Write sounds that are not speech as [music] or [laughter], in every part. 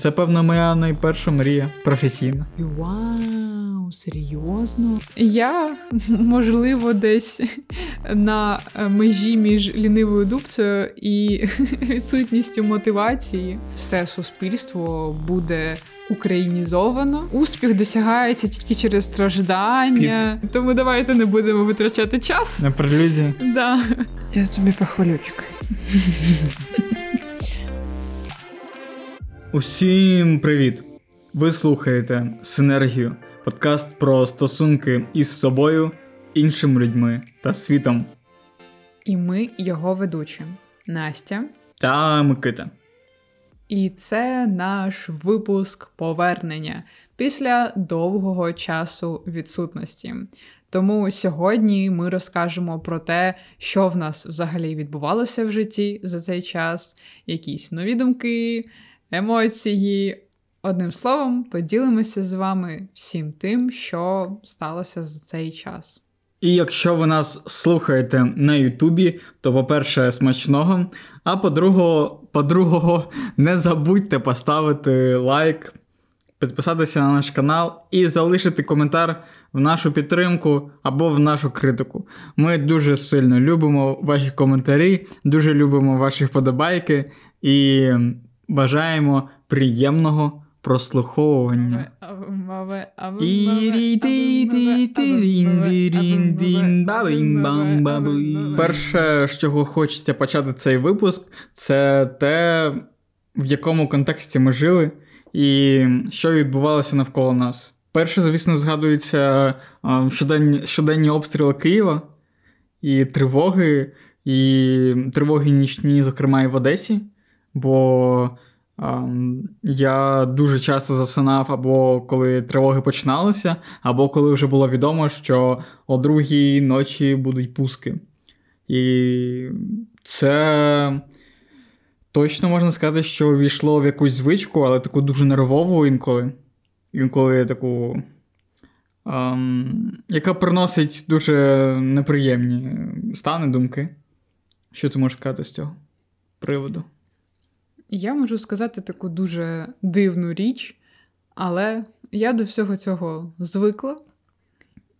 Це, певно, моя найперша мрія професійна. Вау, серйозно? Я, [laughs] можливо, десь [laughs] на межі між лінивою дубцею і [laughs] відсутністю мотивації. Все суспільство буде українізовано. Успіх досягається тільки через страждання. Під... Тому давайте не будемо витрачати час. На прелюзію? Да. Я тобі похвалю, чекай. Усім привіт! Ви слухаєте Синергію, подкаст про стосунки із собою, іншими людьми та світом. І ми його ведучі Настя та Микита. І це наш випуск повернення після довгого часу відсутності. Тому сьогодні ми розкажемо про те, що в нас взагалі відбувалося в житті за цей час, якісь нові думки, емоції. Одним словом, поділимося з вами всім тим, що сталося за цей час. І якщо ви нас слухаєте на Ютубі, то, по-перше, смачного. А по-другого, не забудьте поставити лайк, підписатися на наш канал і залишити коментар в нашу підтримку або в нашу критику. Ми дуже сильно любимо ваші коментарі, дуже любимо ваші вподобайки і бажаємо приємного прослуховування. Перше, з чого хочеться почати цей випуск, це те, в якому контексті ми жили і що відбувалося навколо нас. Перше, звісно, згадується щоденні, щоденні обстріли Києва і тривоги, і тривоги нічні, зокрема, і в Одесі. Бо я дуже часто засинав або коли тривоги починалися, або коли вже було відомо, що о другій ночі будуть пуски. І це точно можна сказати, що увійшло в якусь звичку, але таку дуже нервову інколи. Інколи таку. Um, яка приносить дуже неприємні стани думки. Що ти можеш сказати з цього приводу? Я можу сказати таку дуже дивну річ, але я до всього цього звикла.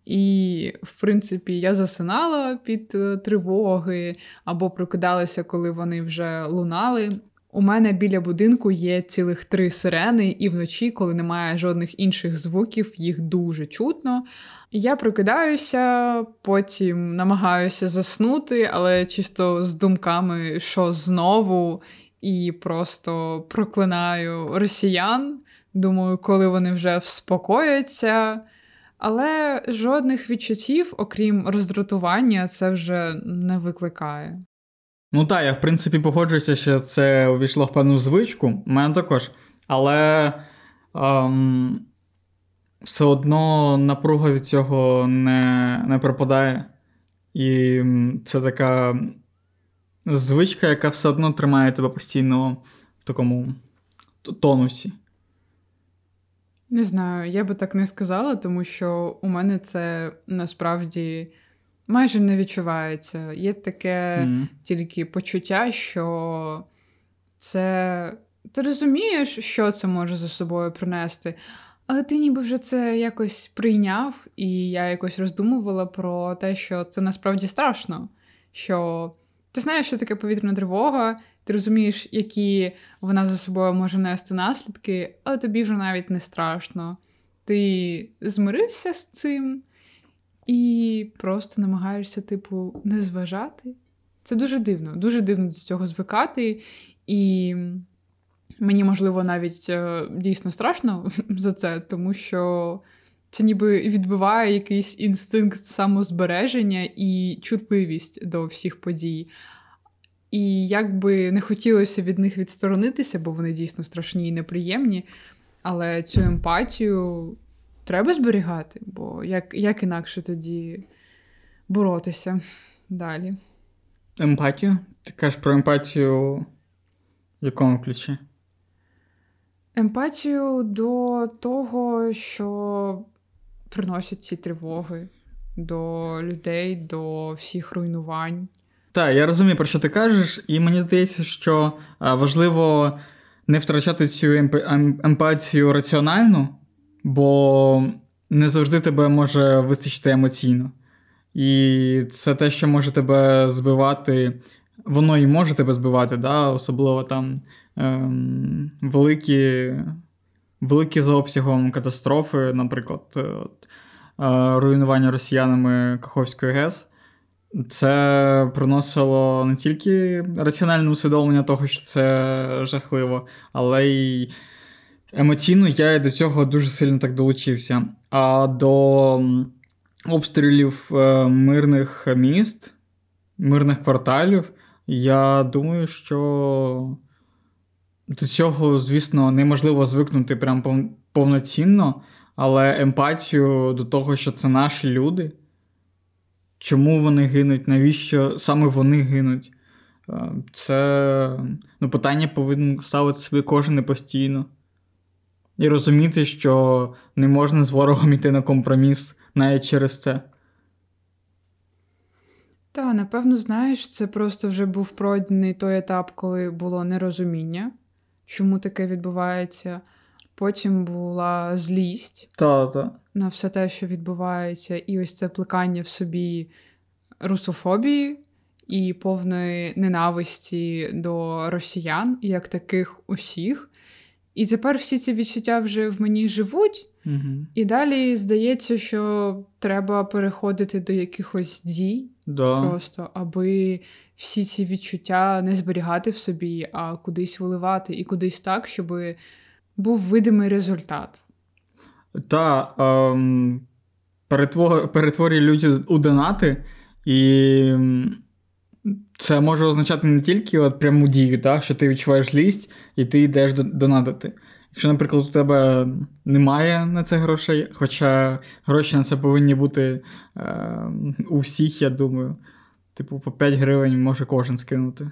І, в принципі, я засинала під е, тривоги або прокидалася, коли вони вже лунали. У мене біля будинку є цілих три сирени, і вночі, коли немає жодних інших звуків, їх дуже чутно. Я прокидаюся, потім намагаюся заснути, але чисто з думками, що знову, і просто проклинаю росіян. Думаю, коли вони вже вспокояться. Але жодних відчуттів, окрім роздратування, це вже не викликає. Ну так, я в принципі погоджуюся, що це увійшло в певну звичку, У мене також. Але ем, все одно напруга від цього не не пропадає. І це така звичка, яка все одно тримає тебе постійно в такому тонусі. Не знаю, я би так не сказала, тому що у мене це насправді майже не відчувається. Є таке mm. тільки почуття, що це. Ти розумієш, що це може за собою принести, але ти ніби вже це якось прийняв, і я якось роздумувала про те, що це насправді страшно. Що ти знаєш, що таке повітряна тривога, ти розумієш, які вона за собою може нести наслідки, але тобі вже навіть не страшно. Ти змирився з цим і просто намагаєшся, типу, не зважати. Це дуже дивно, дуже дивно до цього звикати. І мені, можливо, навіть е, дійсно страшно [laughs] за це, тому що це ніби відбиває якийсь інстинкт самозбереження і чутливість до всіх подій. І як би не хотілося від них відсторонитися, бо вони дійсно страшні і неприємні. Але цю емпатію треба зберігати, бо як як інакше тоді боротися далі? Емпатію? Ти кажеш про емпатію в якому ключі? Емпатію до того, що приносять ці тривоги до людей, до всіх руйнувань. Так, я розумію, про що ти кажеш, і мені здається, що важливо не втрачати цю емпатію раціонально, бо не завжди тебе може вистачити емоційно. І це те, що може тебе збивати, воно і може тебе збивати, да? особливо там ем, великі великі за обсягом катастрофи, наприклад, е, е, руйнування росіянами Каховської ГЕС. Це приносило не тільки раціональне усвідомлення того, що це жахливо, але й емоційно я до цього дуже сильно так долучився. А до обстрілів е, мирних міст, мирних кварталів, я думаю, що до цього, звісно, неможливо звикнути прям повноцінно, але емпатію до того, що це наші люди. Чому вони гинуть, навіщо саме вони гинуть? Е, це ну, питання повинен ставити собі кожен постійно. І розуміти, що не можна з ворогом йти на компроміс навіть через це. Та, напевно, знаєш, це просто вже був пройдений той етап, коли було нерозуміння, чому таке відбувається. Потім була злість та, та. на все те, що відбувається, і ось це плекання в собі русофобії і повної ненависті до росіян, як таких усіх. І тепер всі ці відчуття вже в мені живуть, угу. і далі здається, що треба переходити до якихось дій, да. просто аби всі ці відчуття не зберігати в собі, а кудись виливати і кудись так, щоб був видимий результат. Та ем, перетворює люди у донати, і це може означати не тільки от пряму дію, так, що ти відчуваєш злість і ти йдеш донатити. Якщо, наприклад, у тебе немає на це грошей, хоча гроші на це повинні бути е, у всіх, я думаю, типу, по 5 гривень може кожен скинути.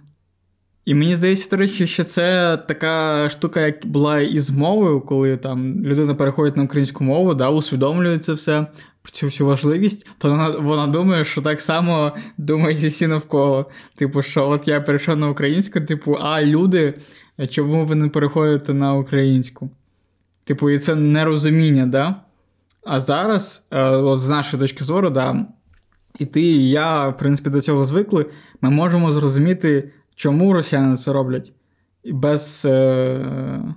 І мені здається, до речі, що це така штука, як була із мовою, коли там людина переходить на українську мову, да, усвідомлює це все, цю всю важливість, то вона вона думає, що так само думають всі навколо. Типу, що от я перейшов на українську, типу, а люди, чому ви не переходите на українську? Типу, і це нерозуміння, да? А зараз, е, от з нашої точки зору, да, і ти, і я, в принципі, до цього звикли, ми можемо зрозуміти, чому росіяни це роблять без. Е-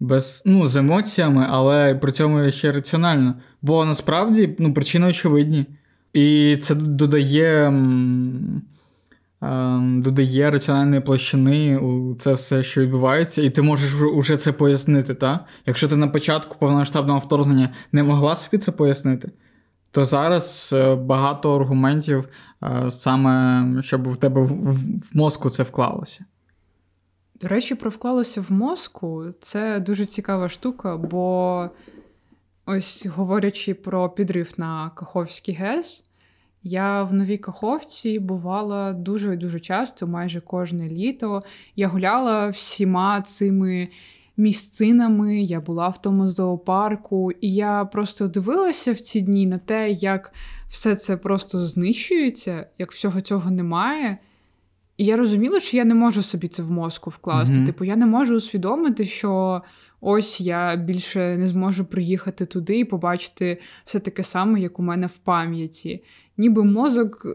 без, ну, з емоціями, але при цьому ще раціонально. Бо насправді ну, причини очевидні. І це додає додає раціональної площини у це все, що відбувається, і ти можеш вже це пояснити. Та? Якщо ти на початку повномасштабного вторгнення не могла собі це пояснити, то зараз е, багато аргументів е, саме щоб в тебе в мозку це вклалося. До речі, про вклалося в мозку це дуже цікава штука, бо ось говорячи про підрив на Каховський ГЕС, я в новій Каховці бувала дуже дуже часто, майже кожне літо. Я гуляла всіма цими місцинами, я була в тому зоопарку, і я просто дивилася в ці дні на те, як все це просто знищується, як всього цього немає. І я розуміла, що я не можу собі це в мозку вкласти. Mm-hmm. Типу, я не можу усвідомити, що ось я більше не зможу приїхати туди і побачити все таке саме, як у мене в пам'яті. Ніби мозок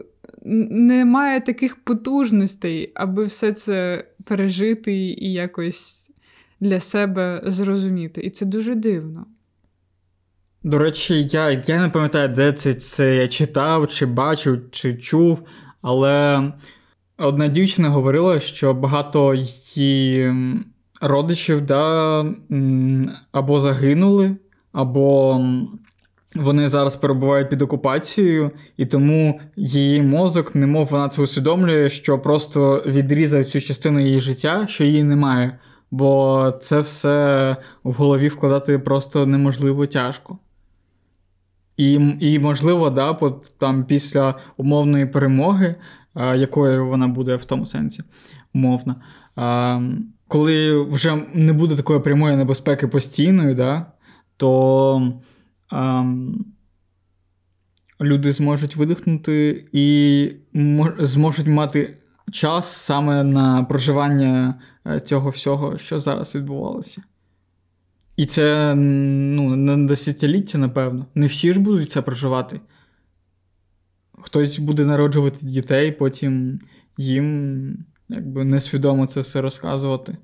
не має таких потужностей, аби все це пережити і якось для себе зрозуміти. І це дуже дивно. До речі, я я не пам'ятаю, де це це я читав, чи бачив, чи чув, але Одна дівчина говорила, що багато її родичів да, або загинули, або вони зараз перебувають під окупацією, і тому її мозок, немов вона це усвідомлює, що просто відрізав цю частину її життя, що її немає. Бо це все в голові вкладати просто неможливо тяжко. І, і можливо, да, там після умовної перемоги якою вона буде в тому сенсі, умовно. Коли вже не буде такої прямої небезпеки постійної, да, то а, люди зможуть видихнути і зможуть мати час саме на проживання е, цього всього, що зараз відбувалося. І це ну, на десятиліття, напевно. Не всі ж будуть це проживати. Хтось буде народжувати дітей, потім їм якби несвідомо це все розказувати.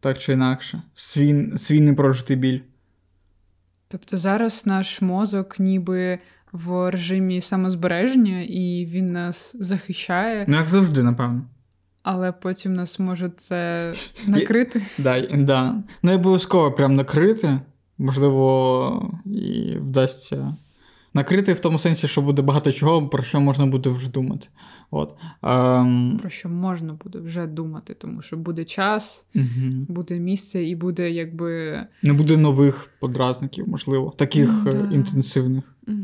Так чи інакше. Свій, свій непрожитий біль. Тобто зараз наш мозок ніби в режимі самозбереження, і він нас захищає. Ну, як завжди, напевно. Але потім нас може це [laughs] накрити. Да, да. Ну, обов'язково прям накрити. Можливо, і вдасться. Накрити в тому сенсі, що буде багато чого, про що можна буде вже думати. От. Ем... Про що можна буде вже думати, тому що буде час, угу. буде місце і буде якби. Не буде нових подразників, можливо, таких е, да. інтенсивних. Угу.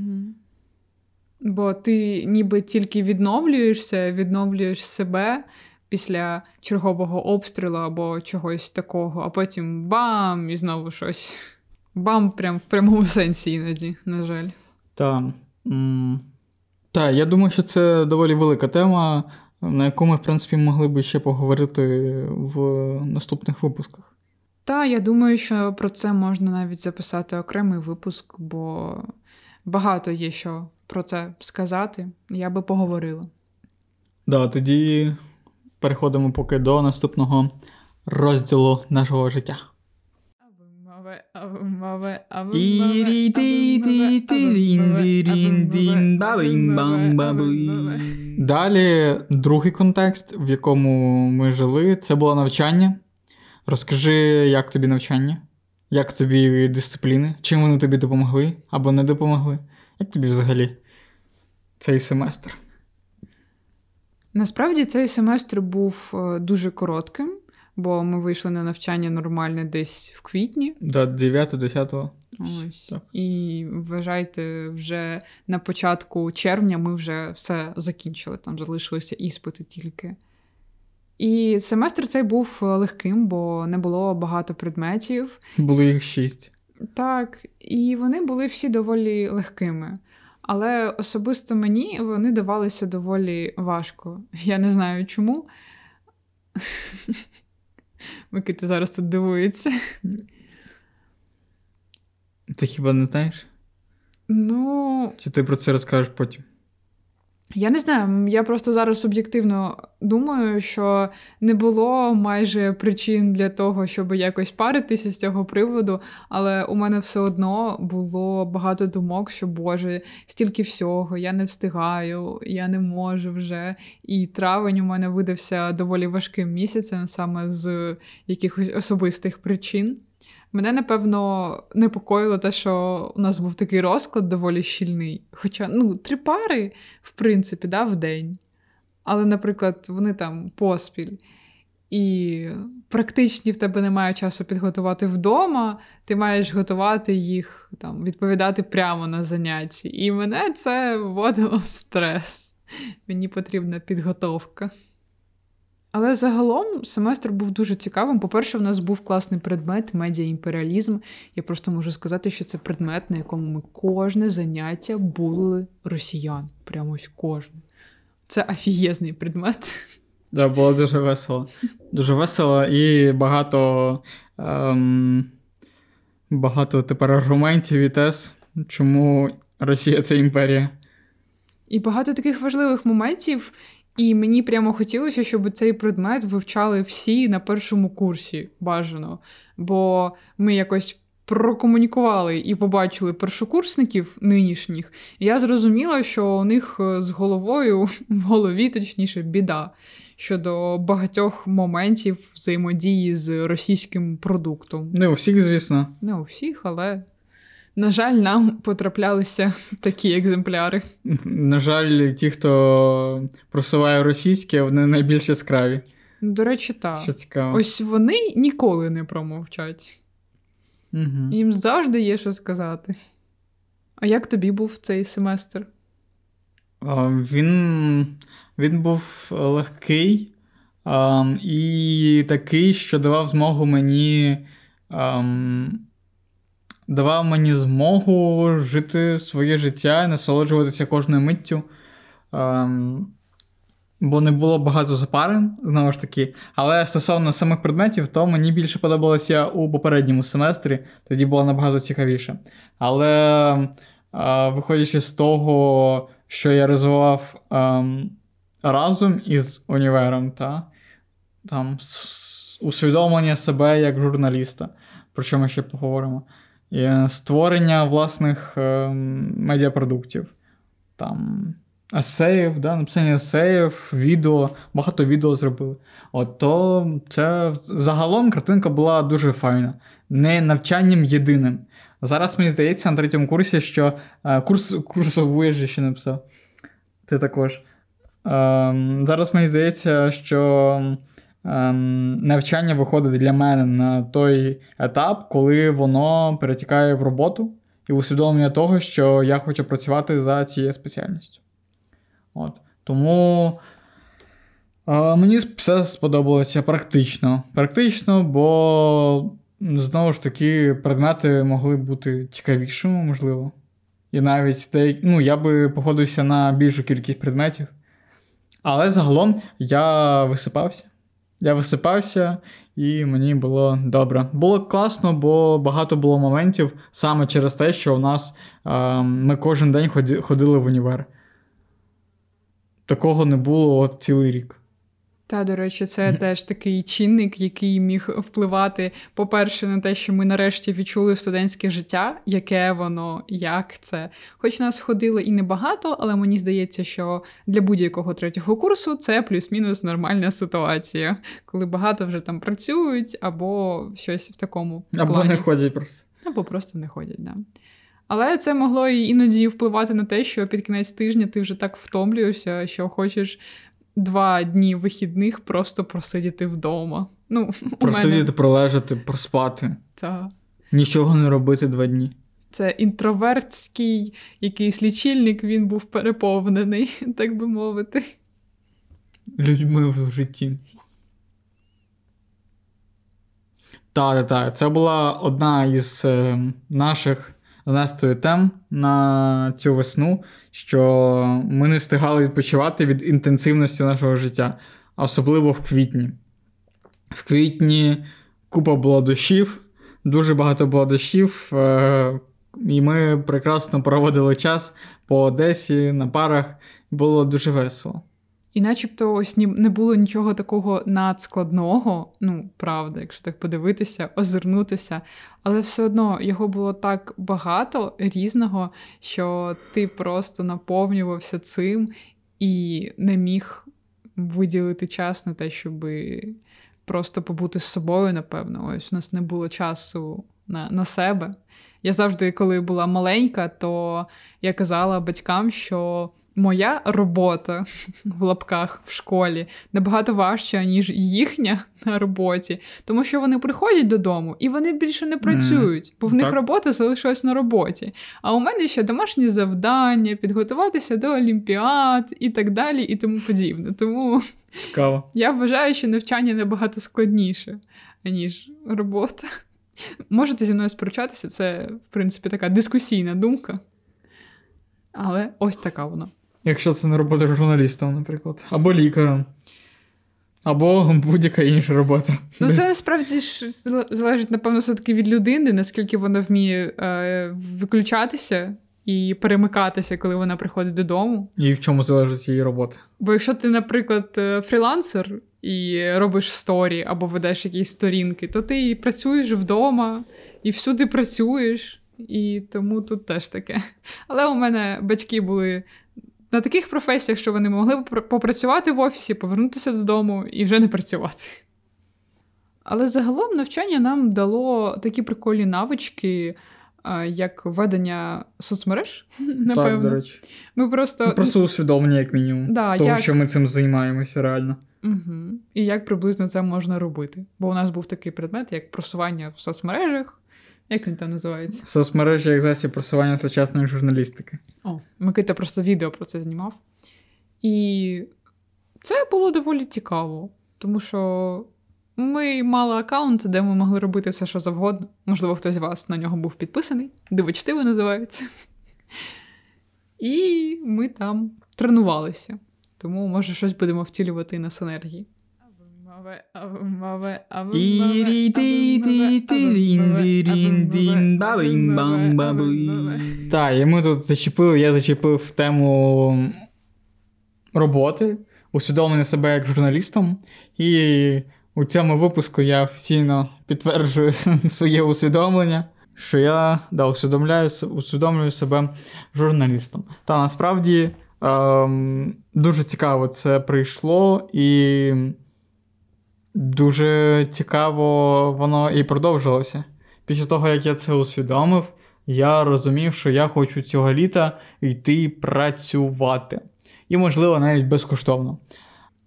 Бо ти ніби тільки відновлюєшся, відновлюєш себе після чергового обстрілу або чогось такого, а потім бам! І знову щось. Бам, прям в прямому сенсі іноді, на жаль. Так. Так, я думаю, що це доволі велика тема, на яку ми, в принципі, могли би ще поговорити в наступних випусках. Так, я думаю, що про це можна навіть записати окремий випуск, бо багато є що про це сказати. Я би поговорила. Да, тоді переходимо поки до наступного розділу нашого життя. Далі другий контекст, в якому ми жили, це було навчання. Розкажи, як тобі навчання, як тобі дисципліни, чим вони тобі допомогли або не допомогли. Як тобі взагалі цей семестр? Насправді цей семестр був е, дуже коротким, бо ми вийшли на навчання нормальне десь в квітні. До 9-10. Ось. Так. І вважайте, вже на початку червня ми вже все закінчили, там залишилися іспити тільки. І семестр цей був легким, бо не було багато предметів. Було їх шість. Так, і вони були всі доволі легкими. Але особисто мені вони давалися доволі важко. Я не знаю чому. [laughs] Микита зараз тут дивується. Ти хіба не знаєш? Ну. Чи ти про це розкажеш потім? Я не знаю, я просто зараз суб'єктивно думаю, що не було майже причин для того, щоб якось паритися з цього приводу, але у мене все одно було багато думок, що Боже, стільки всього, я не встигаю, я не можу вже. І травень у мене видався доволі важким місяцем саме з якихось особистих причин. Мене, напевно, непокоїло те, що у нас був такий розклад доволі щільний. Хоча, ну, три пари, в принципі, да, в день. Але, наприклад, вони там поспіль. І практичні в тебе немає часу підготувати вдома, ти маєш готувати їх, там, відповідати прямо на занятті. І мене це вводило в стрес. Мені потрібна підготовка. Але загалом семестр був дуже цікавим. По-перше, в нас був класний предмет медіаімперіалізм. Я просто можу сказати, що це предмет, на якому ми кожне заняття були росіян. Прямо ось кожне. Це афієзний предмет. Да, було дуже весело. Дуже весело і багато ем, багато тепер аргументів і тез, чому Росія це імперія. І багато таких важливих моментів, і мені прямо хотілося, щоб цей предмет вивчали всі на першому курсі бажано. Бо ми якось прокомунікували і побачили першокурсників нинішніх. І я зрозуміла, що у них е, з головою [laughs] в голові, точніше, біда щодо багатьох моментів взаємодії з російським продуктом. Не у всіх, звісно. Не у всіх, але. На жаль, нам потраплялися [laughs] такі екземпляри. На жаль, ті, хто просуває російське, вони найбільш яскраві. До речі, так. Що цікаво. Ось вони ніколи не промовчать. Угу. Їм завжди є що сказати. А як тобі був цей семестр? А, Він він був легкий а, і такий, що давав змогу мені. А, давав мені змогу жити своє життя насолоджуватися кожною миттю. Ем, бо не було багато запарин, знову ж таки. Але стосовно самих предметів, то мені більше подобалося у попередньому семестрі, тоді було набагато цікавіше. Але виходячи з того, що я розвивав ем, разом із універом, та, там усвідомлення себе як журналіста, про що ми ще поговоримо, створення власних ем, медіапродуктів. Там есеїв, да, написання есеїв, відео, багато відео зробили. От то це загалом картинка була дуже файна, не навчанням єдиним. Зараз мені здається на третьому курсі, що е, курс курсову я ще написав. Ти також. Е, зараз мені здається, що е, навчання виходить для мене на той етап, коли воно перетікає в роботу і усвідомлення того, що я хочу працювати за цією спеціальністю. От. Тому е, мені все сподобалося практично. Практично, бо знову ж таки предмети могли бути цікавішими, можливо. І навіть деякі, ну, я би походився на більшу кількість предметів. Але загалом я висипався. Я висипався, і мені було добре. Було класно, бо багато було моментів саме через те, що у нас е, ми кожен день ходили в універ такого не було от цілий рік. Та, до речі, це теж такий чинник, який міг впливати, по-перше, на те, що ми нарешті відчули студентське життя, яке воно, як це. Хоч нас ходило і небагато, але мені здається, що для будь-якого третього курсу це плюс-мінус нормальна ситуація, коли багато вже там працюють, або щось в такому. Або плані. не ходять просто. Або просто не ходять, да. Але це могло і іноді впливати на те, що під кінець тижня ти вже так втомлюєшся, що хочеш два дні вихідних просто просидіти вдома. Ну, Просидіти, мене... пролежати, проспати. Так. Нічого не робити два дні. Це інтровертський якийсь лічильник, він був переповнений, [laughs] так би мовити. Людьми в житті. Так, так, так. Це була одна із е, наших Настою тем на цю весну, що ми не встигали відпочивати від інтенсивності нашого життя, особливо в квітні. В квітні купа була дощів, дуже багато було дощів, е, і ми прекрасно проводили час по Одесі на парах. Було дуже весело. І начебто ось не було нічого такого надскладного, ну, правда, якщо так подивитися, озирнутися. Але все одно його було так багато різного, що ти просто наповнювався цим і не міг виділити час на те, щоб просто побути з собою, напевно. Ось у нас не було часу на, на себе. Я завжди, коли була маленька, то я казала батькам, що моя робота в лапках в школі набагато важча, ніж їхня на роботі, тому що вони приходять додому і вони більше не працюють, бо в них робота залишилась на роботі. А у мене ще домашні завдання, підготуватися до олімпіад і так далі, і тому подібне. Тому Цікаво. я вважаю, що навчання набагато складніше, ніж робота. Можете зі мною сперечатися, це, в принципі, така дискусійна думка. Але ось така вона. Якщо це не робота журналістом, наприклад, або лікарем, або [laughs] будь-яка інша робота. Ну, це насправді ж залежить, напевно, все-таки від людини, наскільки вона вміє е, виключатися і перемикатися, коли вона приходить додому. І в чому залежить її робота? Бо якщо ти, наприклад, е, фрілансер і робиш сторі або ведеш якісь сторінки, то ти і працюєш вдома, і всюди працюєш. І тому тут теж таке. Але у мене батьки були на таких професіях, що вони могли б попрацювати в офісі, повернутися додому і вже не працювати. Але загалом навчання нам дало такі прикольні навички, як ведення соцмереж. напевно. [laughs] Так, до речі. Ми просто ну, просто усвідомлення, як мінімум, да, того, як... що ми цим займаємося реально. Угу. І як приблизно це можна робити. Бо у нас був такий предмет, як просування в соцмережах. Як він там називається? Соцмережі як засіб просування сучасної журналістики. О, Микита просто відео про це знімав. І це було доволі цікаво, тому що ми мали аккаунт, де ми могли робити все, що завгодно. Можливо, хтось з вас на нього був підписаний, дивочтиво називається. І ми там тренувалися. тому може щось будемо втілювати на синергії. Так, і ми тут зачепили, я зачепив тему роботи, усвідомлення себе як журналістом. І у цьому випуску я офіційно підтверджую [laughs] своє усвідомлення, що я да, усвідомляю усвідомлюю себе журналістом. Та насправді ем, дуже цікаво це прийшло, і дуже цікаво воно і продовжилося. Після того, як я це усвідомив, я розумів, що я хочу цього літа йти працювати. І, можливо, навіть безкоштовно.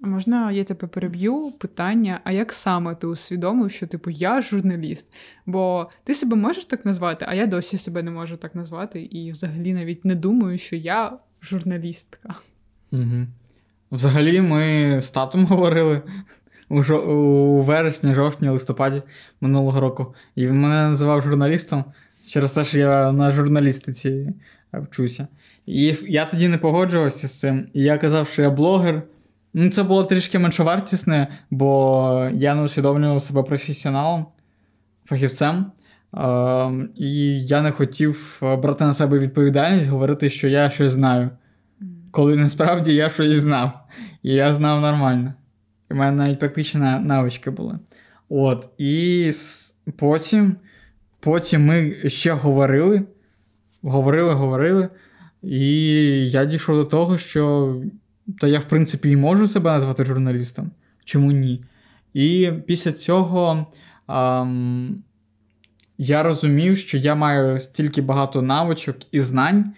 Можна я тебе переб'ю питання, а як саме ти усвідомив, що типу я журналіст? Бо ти себе можеш так назвати, а я досі себе не можу так назвати, і взагалі навіть не думаю, що я журналістка. Угу. Взагалі, ми з татом [laughs] говорили у, жо... у вересні, жовтні, листопаді минулого року. І він мене називав журналістом через те, що я на журналістиці вчуся. І я тоді не погоджувався з цим. І я казав, що я блогер. Ну, Це було трішки меншовартісне, бо я не усвідомлював себе професіоналом, фахівцем. Uh, і я не хотів брати на себе відповідальність, говорити, що я щось знаю. Коли насправді я щось знав. І я знав нормально. І в мене навіть практичні навички були. От. І потім потім ми ще говорили, говорили, говорили. І я дійшов до того, що то я, в принципі, і можу себе назвати журналістом. Чому ні? І після цього ам, я розумів, що я маю стільки багато навичок і знань,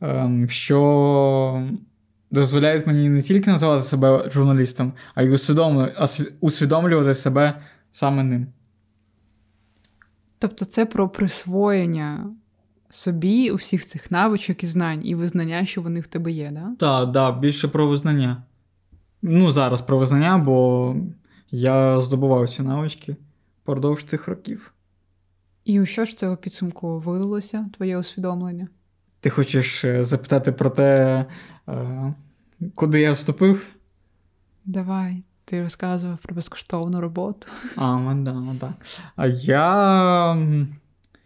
ам, що дозволяють мені не тільки називати себе журналістом, а й усвідомлювати себе саме ним. Тобто це про присвоєння собі усіх цих навичок і знань, і визнання, що вони в тебе є, да? Так, да, більше про визнання. Ну, зараз про визнання, бо я здобував ці навички впродовж цих років. І у що ж цього підсумку вилилося, твоє усвідомлення? Ти хочеш е, запитати про те, куди я вступив? Давай, ти розказував про безкоштовну роботу. А, да, да. А я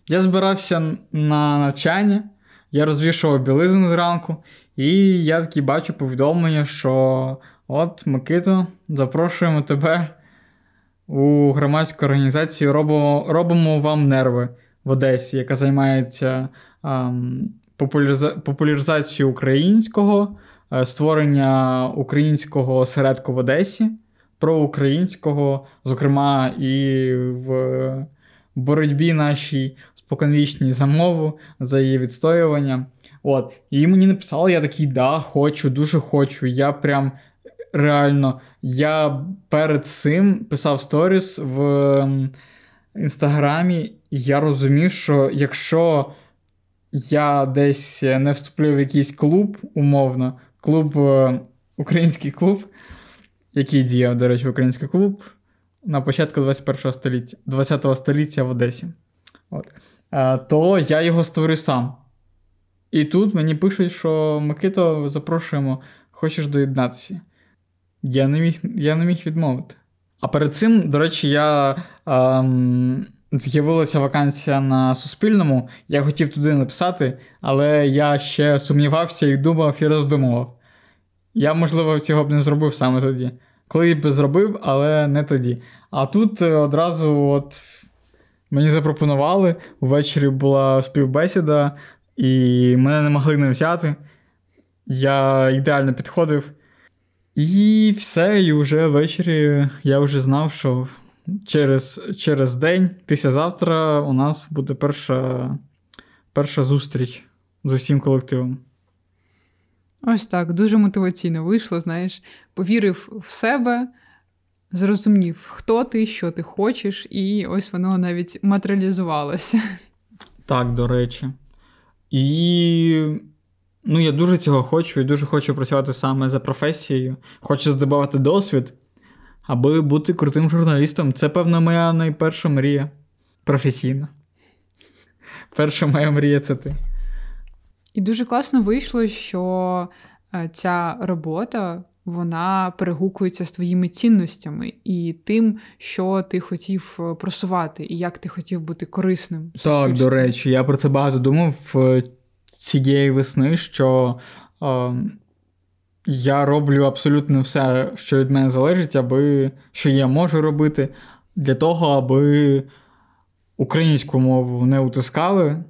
я збирався на навчання, я розвішував білизну зранку, і я такий бачу повідомлення, що от, Микито, запрошуємо тебе у громадську організацію робимо, робимо вам нерви в Одесі, яка займається ем, популяриза... популяризацією українського, е, створення українського осередку в Одесі, проукраїнського, зокрема, і в боротьбі нашій споконвічній за мову, за її відстоювання. От. І мені написали, я такий, да, хочу, дуже хочу. Я прям реально я перед цим писав сторіс в інстаграмі, і я розумів, що якщо я десь не вступлю в якийсь клуб, умовно, клуб, е, український клуб, який діяв, до речі, український клуб на початку 21 століття, 20 століття в Одесі. От. Е, то я його створю сам. І тут мені пишуть, що Микито, запрошуємо, хочеш доєднатися. Я не міг я не міг відмовити. А перед цим, до речі, я ем, з'явилася вакансія на Суспільному, я хотів туди написати, але я ще сумнівався і думав і роздумував. Я, можливо, цього б не зробив саме тоді. Коли б зробив, але не тоді. А тут одразу от Мені запропонували, ввечері була співбесіда, і мене не могли не взяти. Я ідеально підходив. І все, і вже ввечері я вже знав, що через через день, післязавтра, у нас буде перша, перша зустріч з усім колективом. Ось так, дуже мотиваційно вийшло, знаєш, повірив в себе зрозумів, хто ти, що ти хочеш, і ось воно навіть матеріалізувалося. Так, до речі. І ну, я дуже цього хочу і дуже хочу працювати саме за професією. Хочу здобувати досвід, аби бути крутим журналістом. Це, певно, моя найперша мрія професійна. Перша моя мрія це ти. І дуже класно вийшло, що е, ця робота вона перегукується з твоїми цінностями і тим, що ти хотів е, просувати, і як ти хотів бути корисним. Так, до речі, я про це багато думав в цієї весни, що е, я роблю абсолютно все, що від мене залежить, аби що я можу робити, для того, аби українську мову не утискали.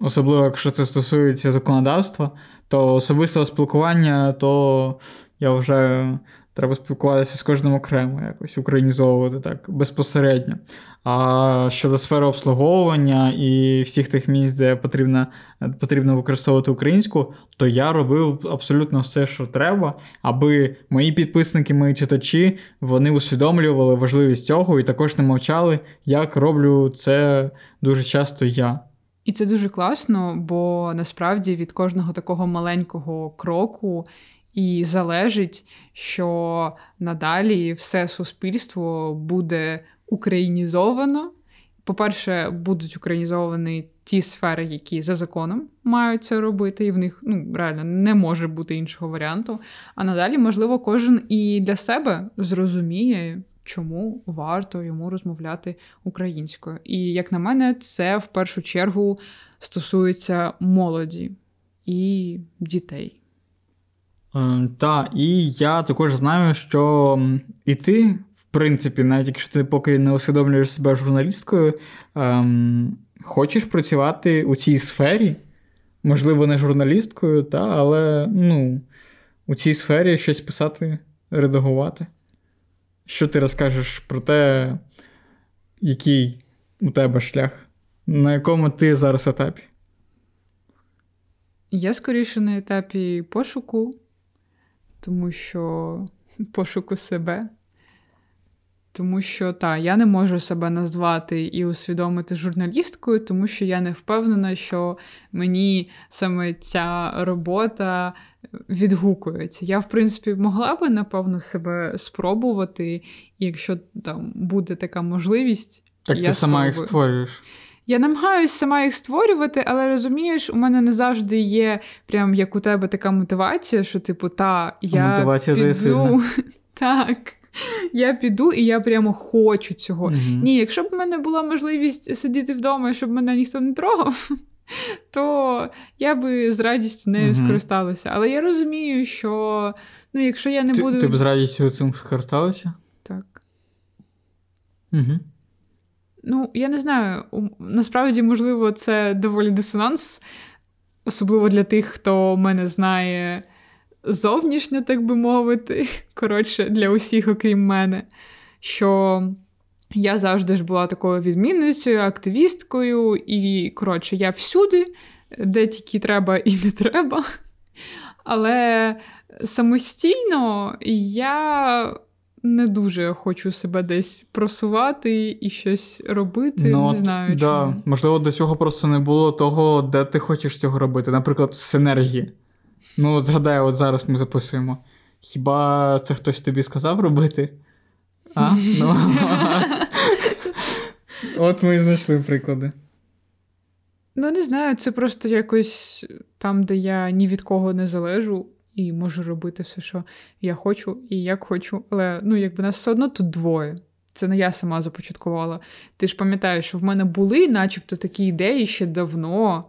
Особливо, якщо це стосується законодавства, то особистого спілкування, то я вже треба спілкуватися з кожним окремо, якось українізовувати так безпосередньо. А щодо сфери обслуговування і всіх тих місць, де потрібно потрібно використовувати українську, то я робив абсолютно все, що треба, аби мої підписники, мої читачі вони усвідомлювали важливість цього і також не мовчали, як роблю це дуже часто я. І це дуже класно, бо насправді від кожного такого маленького кроку і залежить, що надалі все суспільство буде українізовано. По-перше, будуть українізовані ті сфери, які за законом мають це робити, і в них ну, реально не може бути іншого варіанту. А надалі, можливо, кожен і для себе зрозуміє, чому варто йому розмовляти українською. І, як на мене, це в першу чергу стосується молоді і дітей. Е, так, і я також знаю, що і ти, в принципі, навіть якщо ти поки не усвідомлюєш себе журналісткою, ем, хочеш працювати у цій сфері, можливо, не журналісткою, та, але ну, у цій сфері щось писати, редагувати. Що ти розкажеш про те, який у тебе шлях, на якому ти зараз етапі? Я скоріше на етапі пошуку тому що пошуку себе. Тому що та, я не можу себе назвати і усвідомити журналісткою, тому що я не впевнена, що мені саме ця робота відгукується. Я, в принципі, могла би, напевно, себе спробувати, і якщо там буде така можливість. Так я ти сама їх створюєш. Я намагаюся сама їх створювати, але розумієш, у мене не завжди є прям як у тебе така мотивація, що, типу, та, я мотивація піду. [laughs] Так. Я піду і я прямо хочу цього. uh Ні, якщо б в мене була можливість сидіти вдома, щоб мене ніхто не трогав, [laughs] то я би з радістю нею uh скористалася. Але я розумію, що ну, якщо я не ти, буду. Ти б з радістю цим скористалася? Так. Угу. Ну, я не знаю, насправді, можливо, це доволі дисонанс, особливо для тих, хто мене знає зовнішньо, так би мовити. [laughs] Коротше, для усіх, окрім мене, що я завжди ж була такою відмінницею, активісткою, і, коротше, я всюди, де тільки треба і не треба. Але самостійно я не дуже хочу себе десь просувати і щось робити. Ну, не знаю. Да. чому. Можливо, до цього просто не було того, де ти хочеш цього робити. Наприклад, в синергії. Ну, от згадай, от зараз ми записуємо. Хіба це хтось тобі сказав робити? А? Ну, [laughs] От ми і знайшли приклади. Ну, не знаю, це просто якось там, де я ні від кого не залежу і можу робити все, що я хочу і як хочу. Але ну, якби нас все одно тут двоє. Це не я сама започаткувала. Ти ж пам'ятаєш, що в мене були, начебто, такі ідеї ще давно,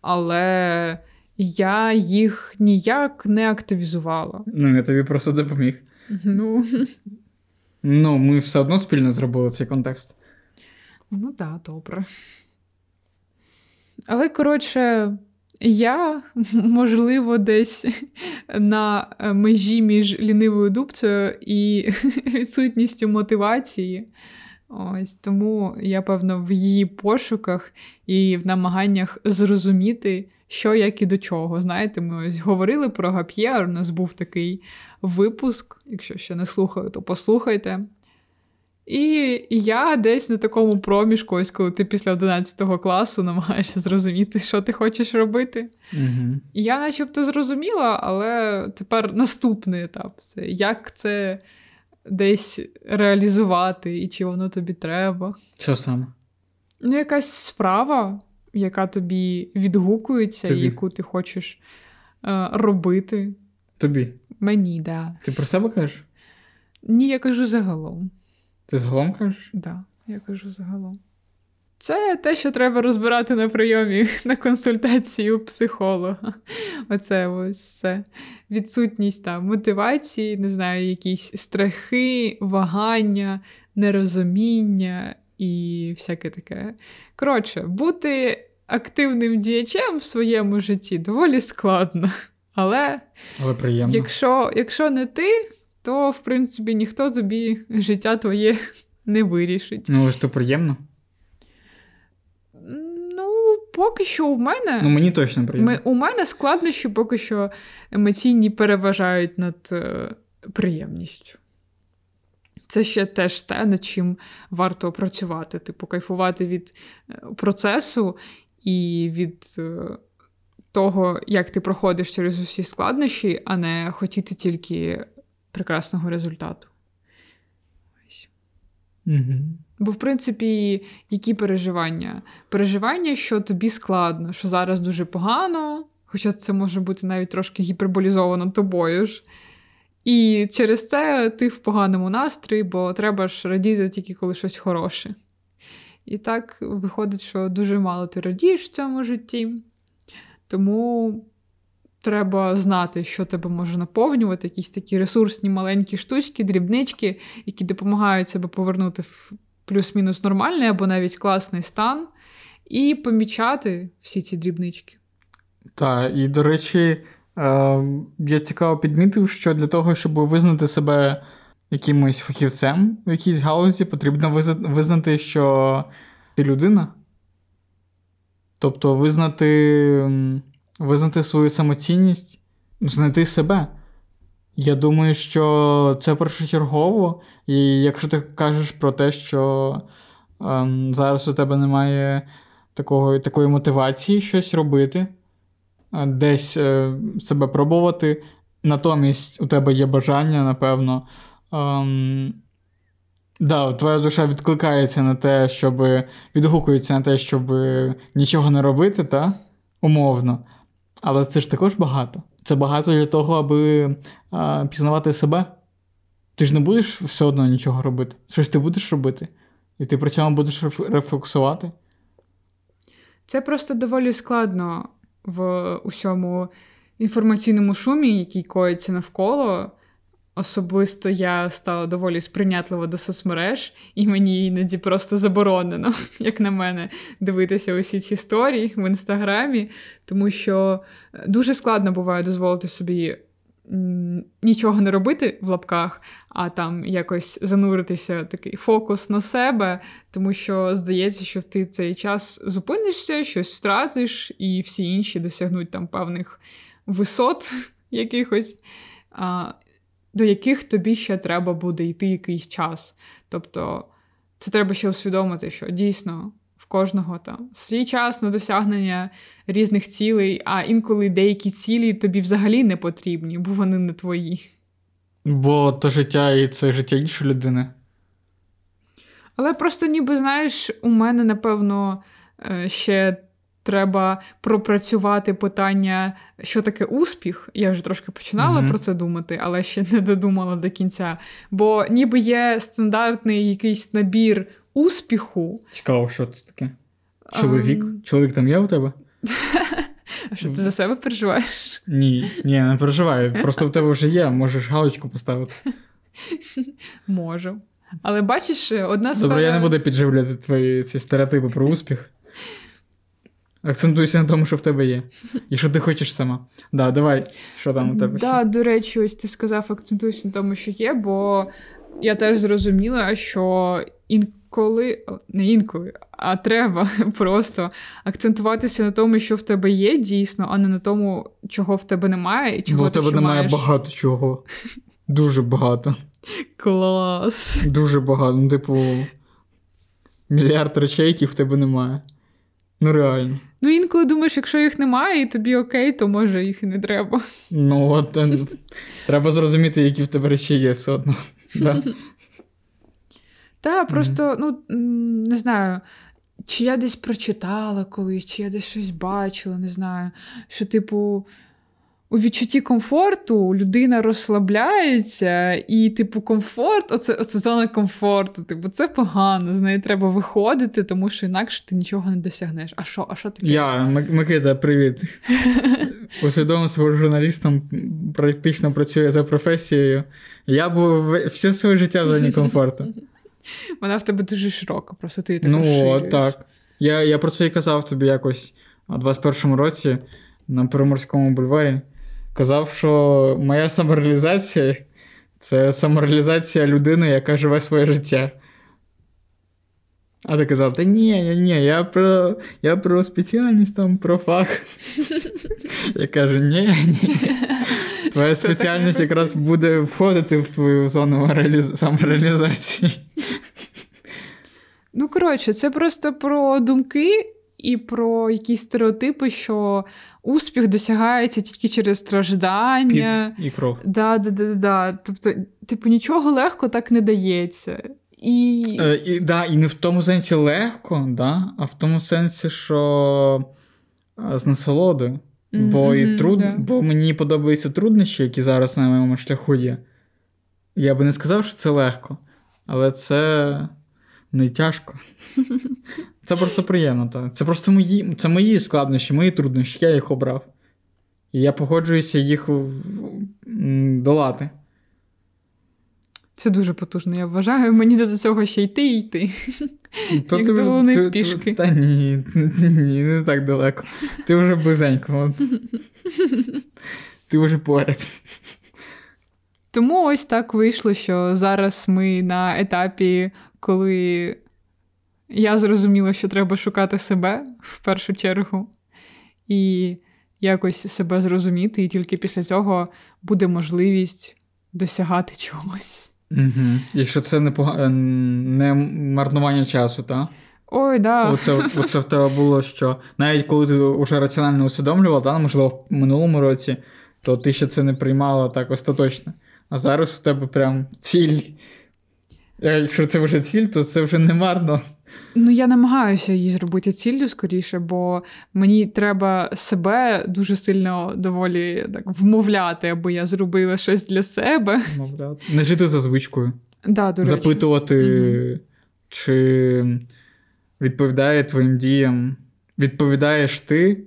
але я їх ніяк не активізувала. Ну, я тобі просто допоміг. Ну, Ну, ми все одно спільно зробили цей контекст. Ну, так, да, добре. Але, коротше, я, можливо, десь на е, межі між лінивою дубцею і [laughs] відсутністю мотивації. Ось Тому я, певно, в її пошуках і в намаганнях зрозуміти, що як і до чого. Знаєте, ми ось говорили про Гап'єр, у нас був такий випуск. Якщо ще не слухали, то послухайте. І я десь на такому проміжку, ось коли ти після 11 класу намагаєшся зрозуміти, що ти хочеш робити. Угу. Я начебто зрозуміла, але тепер наступний етап це як це десь реалізувати, і чи воно тобі треба. Що саме? Ну, якась справа, яка тобі відгукується, тобі. і яку ти хочеш е, робити. Тобі. Мені, да. Ти про себе кажеш? Ні, я кажу загалом. Ти загалом кажеш? Так, да, я кажу загалом. Це те, що треба розбирати на прийомі [laughs] на консультації у психолога. Оце ось все. Відсутність там мотивації, не знаю, якісь страхи, вагання, нерозуміння і всяке таке. Коротше, бути активним діячем в своєму житті доволі складно. Але, Але приємно. Якщо, якщо не ти, то в принципі ніхто тобі життя твоє не вирішить. Ну, ось то приємно. Ну, поки що у мене. Ну, мені точно приємно. Ми, у мене складнощі поки що емоційні переважають над е, приємністю. Це ще теж те, над чим варто працювати. Типу, кайфувати від е, процесу і від е, того, як ти проходиш через усі складнощі, а не хотіти тільки прекрасного результату. Угу. Бо, в принципі, які переживання? Переживання, що тобі складно, що зараз дуже погано, хоча це може бути навіть трошки гіперболізовано тобою ж. І через це ти в поганому настрої, бо треба ж радіти тільки коли щось хороше. І так виходить, що дуже мало ти радієш в цьому житті. Тому треба знати, що тебе може наповнювати, якісь такі ресурсні маленькі штучки, дрібнички, які допомагають себе повернути в плюс-мінус нормальний або навіть класний стан, і помічати всі ці дрібнички. Так, і до речі, е, я цікаво підмітив, що для того, щоб визнати себе якимось фахівцем в якійсь галузі, потрібно визнати, що ти людина. Тобто визнати визнати свою самоцінність, знайти себе. Я думаю, що це першочергово, і якщо ти кажеш про те, що ем, зараз у тебе немає такого, такої мотивації щось робити, е, десь е, себе пробувати, натомість у тебе є бажання, напевно. Ем, Да, твоя душа відкликається на те, щоб відгукується на те, щоб нічого не робити, та? умовно. Але це ж також багато. Це багато для того, аби а, пізнавати себе. Ти ж не будеш все одно нічого робити. Щось ти будеш робити, і ти при цьому будеш рефлексувати. Це просто доволі складно в усьому інформаційному шумі, який коїться навколо. Особисто я стала доволі сприйнятлива до соцмереж, і мені іноді просто заборонено, [laughs] як на мене, дивитися усі ці сторії в інстаграмі, тому що е, дуже складно буває дозволити собі нічого не робити в лапках, а там якось зануритися такий фокус на себе, тому що здається, що ти цей час зупинишся, щось втратиш, і всі інші досягнуть там певних висот [laughs] якихось до яких тобі ще треба буде йти якийсь час. Тобто це треба ще усвідомити, що дійсно в кожного там свій час на досягнення різних цілей, а інколи деякі цілі тобі взагалі не потрібні, бо вони не твої. Бо то життя і це життя іншої людини. Але просто, ніби, знаєш, у мене, напевно, е, ще треба пропрацювати питання, що таке успіх. Я вже трошки починала mm-hmm. про це думати, але ще не додумала до кінця. Бо ніби є стандартний якийсь набір успіху. Цікаво, що це таке? Чоловік? Um... Чоловік там є у тебе? [laughs] А що ти за себе переживаєш? Ні, ні, не переживаю. Просто в тебе вже є, можеш галочку поставити. [laughs] Можу. Але бачиш, одна сфера... Добре, я не буду підживляти твої ці стереотипи про успіх. Акцентуйся на тому, що в тебе є. І що ти хочеш сама. Да, давай, що там у тебе? Да, До речі, ось ти сказав, акцентуйся на тому, що є, бо я теж зрозуміла, що інколи, не інколи, а треба [laughs] просто акцентуватися на тому, що в тебе є дійсно, а не на тому, чого в тебе немає. і чого Бо в тебе немає маєш... багато чого. Дуже багато. Клас. Дуже багато. Ну, типу, мільярд речей, яких в тебе немає. Ну, реально. Ну, інколи думаєш, якщо їх немає, і тобі окей, то може їх і не треба. Ну, от е, треба зрозуміти, які в тебе речі є все одно. Так, просто, ну, не знаю, чи я десь прочитала колись, чи я десь щось бачила, не знаю. Що, типу, у відчутті комфорту людина розслабляється, і, типу, комфорт, оце, оце зона комфорту. Типу, це погано. З неї треба виходити, тому що інакше ти нічого не досягнеш. А що а що таке? Я, Микита, привіт. [laughs] Усвідомив себе журналістом, практично працює за професією. Я був все своє життя в зоні комфорту. [laughs] Вона в тебе дуже широка, просто ти так Ну, розширюєш. так. Я я про це і казав тобі якось у 21-му році на Приморському бульварі. Казав, що моя самореалізація це самореалізація людини, яка живе своє життя. А ти казав, та ні, ні, ні, я про я про спеціальність там, про фах. [laughs] Я кажу, ні, ні. [laughs] Твоя спеціальність якраз буде входити в твою зону самореалізації. Ну, коротше, це просто про думки і про якісь стереотипи, що успіх досягається тільки через страждання. Під і кров. Да, да, да, да. Тобто, типу, нічого легко так не дається. І... Е, і, да, і не в тому сенсі легко, да, а в тому сенсі, що з насолодою. Mm-hmm, бо і труд... yeah. бо мені подобаються труднощі, які зараз на моєму шляху є. Я би не сказав, що це легко, але це не тяжко. [laughs] Це просто приємно. так. Це просто мої це мої складнощі, мої труднощі, я їх обрав. І я погоджуюся їх долати. Це дуже потужно, я вважаю, мені до цього ще йти і йти. То Як ти, до вони пішки. Та ні, ні, не так далеко. Ти вже близенько. Ти вже поряд. Тому ось так вийшло, що зараз ми на етапі, коли я зрозуміла, що треба шукати себе в першу чергу, і якось себе зрозуміти, і тільки після цього буде можливість досягати чогось. Угу. Якщо це не пог... не марнування часу, так? Ой, да. Оце, [laughs] оце в тебе було що. Навіть коли ти вже раціонально усвідомлював, да, можливо, в минулому році, то ти ще це не приймала так остаточно. А зараз у тебе прям ціль. Якщо це вже ціль, то це вже не марно. Ну, я намагаюся її зробити ціллю скоріше, бо мені треба себе дуже сильно доволі так вмовляти, аби я зробила щось для себе. Вмовляти. Не жити за звичкою. Да, до речі. Запитувати, mm чи відповідає твоїм діям, відповідаєш ти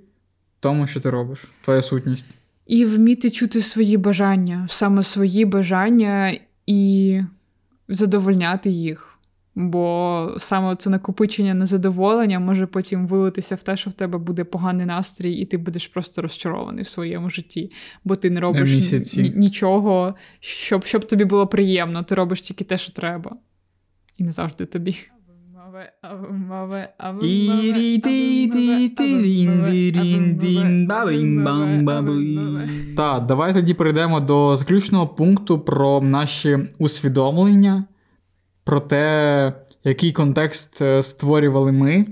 тому, що ти робиш, твоя сутність. І вміти чути свої бажання, саме свої бажання і задовольняти їх. Бо саме це накопичення незадоволення може потім вилитися в те, що в тебе буде поганий настрій, і ти будеш просто розчарований в своєму житті, бо ти не робиш н- нічого, щоб щоб тобі було приємно. Ти робиш тільки те, що треба. І не завжди тобі. Так, давай тоді перейдемо до заключного пункту про наші усвідомлення про те, який контекст е, створювали ми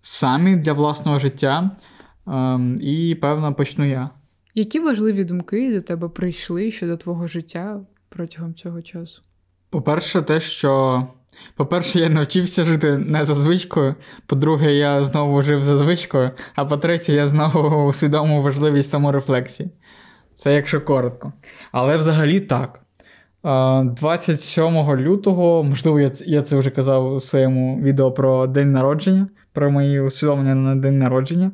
самі для власного життя. Ем, і, певно, почну я. Які важливі думки до тебе прийшли щодо твого життя протягом цього часу? По-перше, те, що. По-перше, я навчився жити не за звичкою. По-друге, я знову жив за звичкою. А по-третє, я знову усвідомив важливість саморефлексії. Це якщо коротко. Але взагалі так. 27 лютого, можливо, я я це вже казав у своєму відео про день народження, про мої усвідомлення на день народження.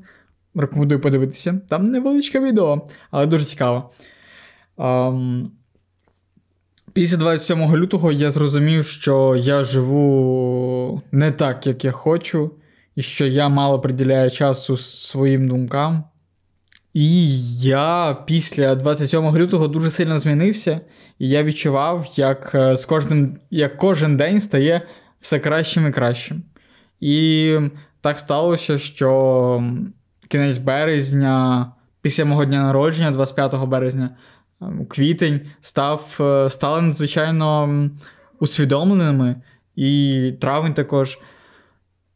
Рекомендую подивитися. Там невеличке відео, але дуже цікаво. Після 27 лютого я зрозумів, що я живу не так, як я хочу, і що я мало приділяю часу своїм думкам. І я після 27 лютого дуже сильно змінився, і я відчував, як е, з кожним, як кожен день стає все кращим і кращим. І так сталося, що кінець березня, після мого дня народження, 25 березня, квітень, став, е, стали надзвичайно усвідомленими, і травень також.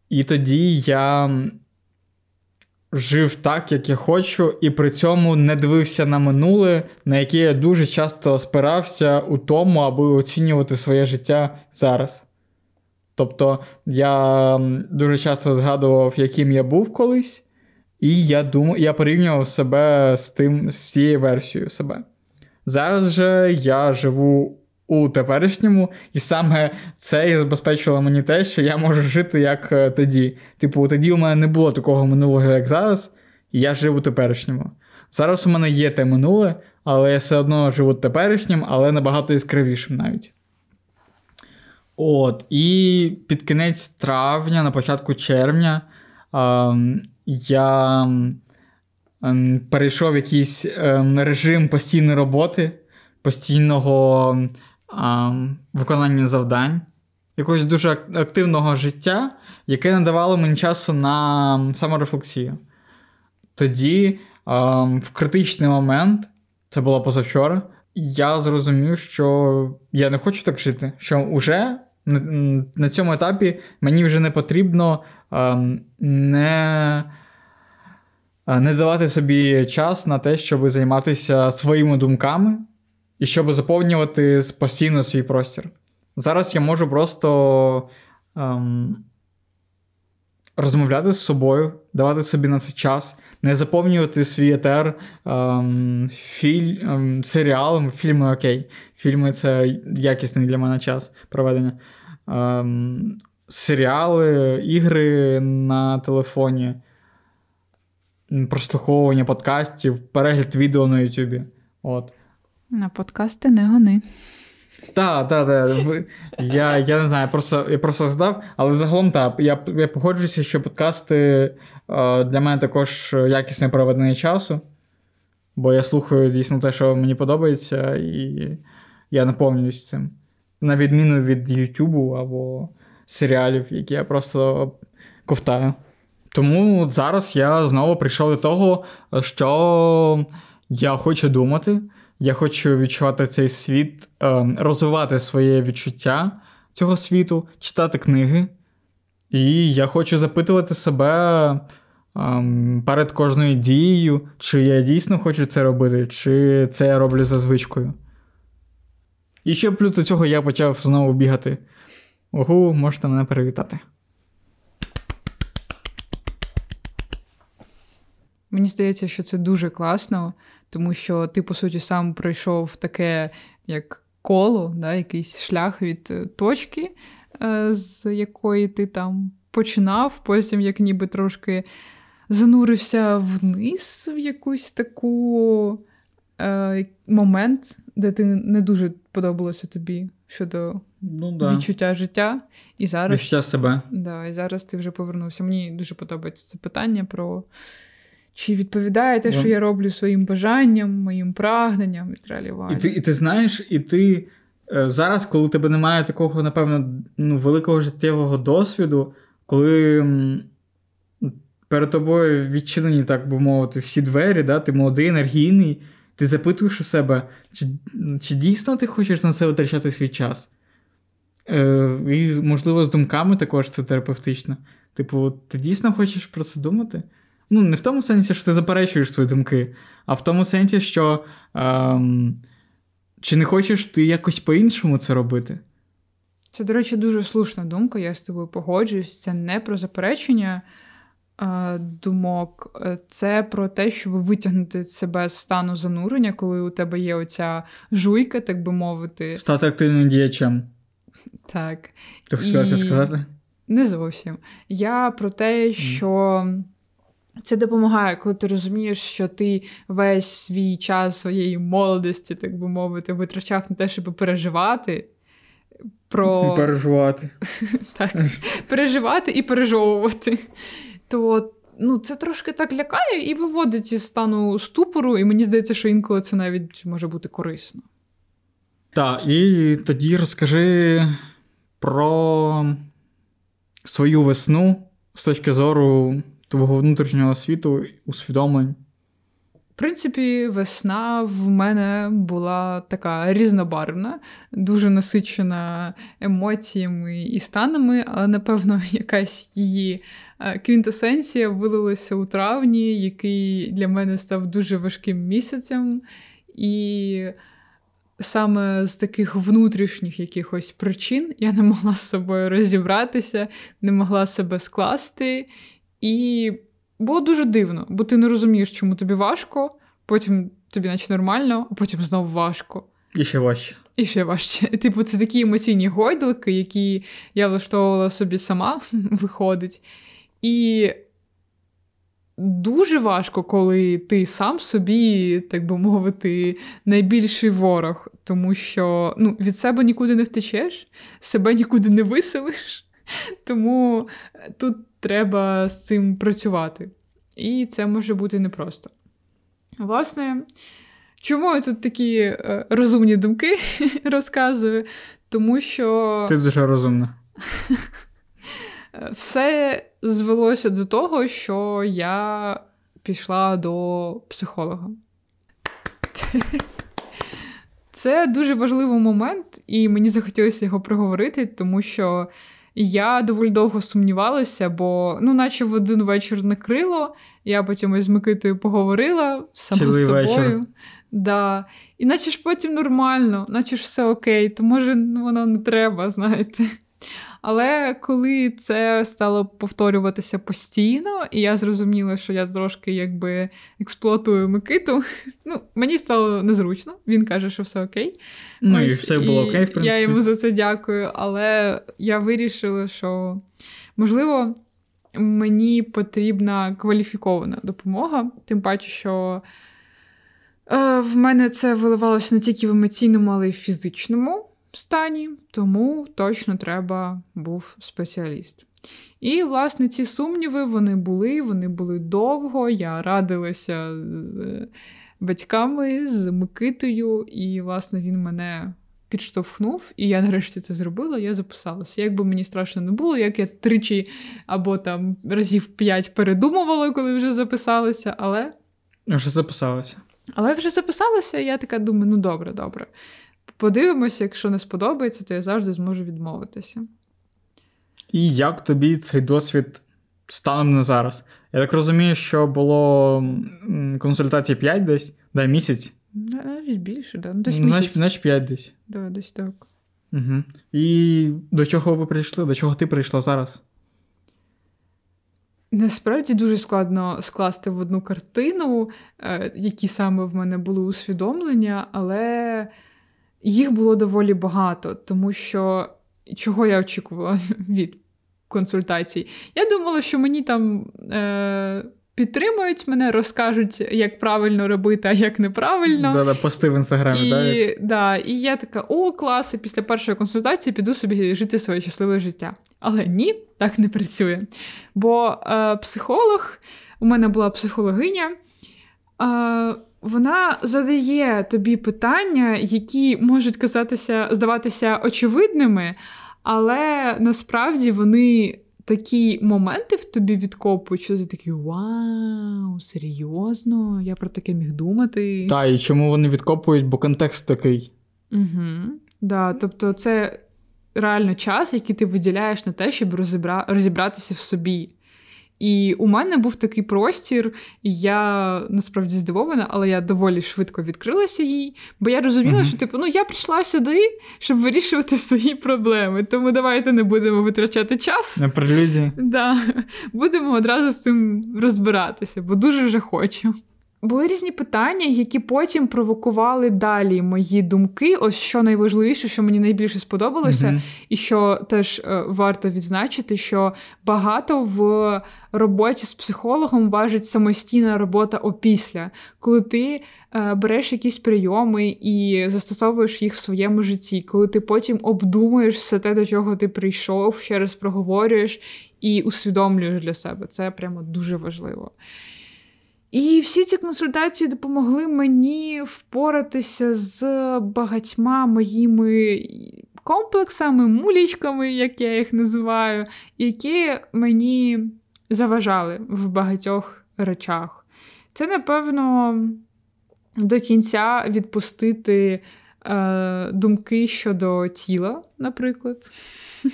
І тоді я жив так, як я хочу, і при цьому не дивився на минуле, на яке я дуже часто спирався у тому, аби оцінювати своє життя зараз. Тобто я дуже часто згадував, яким я був колись, І я думаю, я порівнював себе з тим, з цією версією себе. Зараз же я живу у теперішньому, і саме це і забезпечило мені те, що я можу жити як е, тоді. Типу, тоді у мене не було такого минулого, як зараз, і я жив у теперішньому. Зараз у мене є те минуле, але я все одно живу теперішнім, але набагато яскравішим навіть. От, і під кінець травня, на початку червня, е, я е, перейшов якийсь е, режим постійної роботи, постійного е, виконання завдань, якогось дуже активного життя, яке не давало мені часу на саморефлексію. Тоді, в критичний момент, це було позавчора, я зрозумів, що я не хочу так жити, що вже на цьому етапі мені вже не потрібно не не давати собі час на те, щоб займатися своїми думками і щоб заповнювати постійно свій простір. Зараз я можу просто ем, розмовляти з собою, давати собі на це час, не заповнювати свій етер ем, філь, ем, серіалами, фільми окей. Фільми це якісний для мене час проведення. Ем, серіали, ігри на телефоні, прослуховування подкастів, перегляд відео на Ютубі. От. На подкасти не гони. Так, так, так. Я я не знаю, я просто я просто задав, але загалом так, я я погоджуюся, що подкасти е, для мене також якісне проведення часу, бо я слухаю дійсно те, що мені подобається, і я наповнююсь цим. На відміну від Ютубу або серіалів, які я просто ковтаю. Тому зараз я знову прийшов до того, що я хочу думати. Я хочу відчувати цей світ, ем, розвивати своє відчуття цього світу, читати книги. І я хочу запитувати себе ем, перед кожною дією, чи я дійсно хочу це робити, чи це я роблю за звичкою. І ще плюс до цього я почав знову бігати. Ого, можете мене перевітати. Мені здається, що це дуже класно тому що ти, по суті, сам пройшов таке як коло, да, якийсь шлях від е, точки, е, з якої ти там починав, потім як ніби трошки занурився вниз в якусь таку е, момент, де ти не дуже подобалося тобі щодо ну, да. відчуття життя. І зараз Відчуття себе. Да, І зараз ти вже повернувся. Мені дуже подобається це питання про чи відповідає те, що я роблю своїм бажанням, моїм прагненням і тралівалі. І ти і ти знаєш, і ти е, зараз, коли у тебе немає такого, напевно, ну, великого життєвого досвіду, коли перед тобою відчинені, так би мовити, всі двері, да, ти молодий, енергійний, ти запитуєш у себе, чи чи дійсно ти хочеш на це витрачати свій час? Е, І, можливо, з думками також це терапевтично. Типу, ти дійсно хочеш про це думати? Ну, не в тому сенсі, що ти заперечуєш свої думки, а в тому сенсі, що ем, чи не хочеш ти якось по-іншому це робити? Це, до речі, дуже слушна думка, я з тобою погоджуюсь. Це не про заперечення е, думок, це про те, щоб витягнути себе з стану занурення, коли у тебе є оця жуйка, так би мовити. Стати активним діячем. Так. Ти хотіла І... це сказати? Не зовсім. Я про те, що. Це допомагає, коли ти розумієш, що ти весь свій час своєї молодості, так би мовити, витрачав на те, щоб переживати. про... Переживати. [laughs] Так, переживати і пережовувати. То ну, це трошки так лякає і виводить із стану ступору, і мені здається, що інколи це навіть може бути корисно. Так, і тоді розкажи про свою весну з точки зору твого внутрішнього світу, усвідомлень? В принципі, весна в мене була така різнобарвна, дуже насичена емоціями і станами, але, напевно, [laughs] якась її е, квінтесенція вилилася у травні, який для мене став дуже важким місяцем. І саме з таких внутрішніх якихось причин я не могла з собою розібратися, не могла себе скласти. І було дуже дивно, бо ти не розумієш, чому тобі важко, потім тобі наче нормально, а потім знову важко. І ще важче. І ще важче. [laughs] Типу, це такі емоційні гойдалки, які я влаштовувала собі сама, [laughs] виходить. І дуже важко, коли ти сам собі, так би мовити, найбільший ворог, тому що ну, від себе нікуди не втечеш, себе нікуди не виселиш. [laughs] Тому тут треба з цим працювати. І це може бути непросто. Власне, чому я тут такі е, розумні думки [laughs] розказую? Тому що. Ти дуже розумна. [laughs] Все звелося до того, що я пішла до психолога. [laughs] Це дуже важливий момент, і мені захотілося його проговорити, тому що я доволі довго сумнівалася, бо, ну, наче в один вечір накрило, я потім із Микитою поговорила сама з собою. Вечір. Да. І наче ж потім нормально, наче ж все окей, то може ну, воно не треба, знаєте. Але коли це стало повторюватися постійно, і я зрозуміла, що я трошки якби експлуатую Микиту, [laughs] ну, мені стало незручно. Він каже, що все окей. Ну Ось, і все було окей, в принципі. Я йому за це дякую. Але я вирішила, що можливо мені потрібна кваліфікована допомога, тим паче, що. Е, в мене це виливалося не тільки в емоційному, але й в фізичному стані, тому точно треба був спеціаліст. І, власне, ці сумніви вони були, вони були довго. Я радилася з е, батьками, з Микитою, і, власне, він мене підштовхнув, і я нарешті це зробила, я записалася. Як би мені страшно не було, як я тричі або там разів п'ять передумувала, коли вже записалася, але. Вже записалася. Але вже записалася, і я така думаю, ну добре, добре. Подивимося, якщо не сподобається, то я завжди зможу відмовитися. І як тобі цей досвід станом на зараз? Я так розумію, що було консультації 5 десь, да, місяць. Навіть більше, да. Ну, десь місяць. Значить 5 десь. Да, десь так. Угу. І до чого ви прийшли? До чого ти прийшла зараз? Насправді дуже складно скласти в одну картину, е, які саме в мене були усвідомлення, але їх було доволі багато, тому що чого я очікувала [laughs] від консультацій? Я думала, що мені там е, підтримують мене, розкажуть, як правильно робити, а як неправильно. Да-да, пости в інстаграмі, і, да, да, і я така: о, клас, і після першої консультації піду собі жити своє щасливе життя. Але ні, так не працює. Бо е, психолог, у мене була психологиня. Е, вона задає тобі питання, які можуть казатися, здаватися очевидними, але насправді вони такі моменти в тобі відкопують, що ти такий вау, серйозно, я про таке міг думати. Так, і чому вони відкопують, бо контекст такий. Угу. Да, Тобто, це реально час, який ти виділяєш на те, щоб розібра... розібратися в собі. І у мене був такий простір, і я насправді здивована, але я доволі швидко відкрилася їй, бо я розуміла, uh-huh. що типу, ну я прийшла сюди, щоб вирішувати свої проблеми. Тому давайте не будемо витрачати час. На прелюдії. Да. Будемо одразу з цим розбиратися, бо дуже вже хочу. Були різні питання, які потім провокували далі мої думки. Ось що найважливіше, що мені найбільше сподобалося, mm-hmm. і що теж е, варто відзначити, що багато в роботі з психологом важить самостійна робота опісля, коли ти е, береш якісь прийоми і застосовуєш їх в своєму житті, коли ти потім обдумуєш все те, до чого ти прийшов, ще раз проговорюєш і усвідомлюєш для себе. Це прямо дуже важливо. І всі ці консультації допомогли мені впоратися з багатьма моїми комплексами, мулічками, як я їх називаю, які мені заважали в багатьох речах. Це, напевно, до кінця відпустити е, думки щодо тіла, наприклад. [laughs]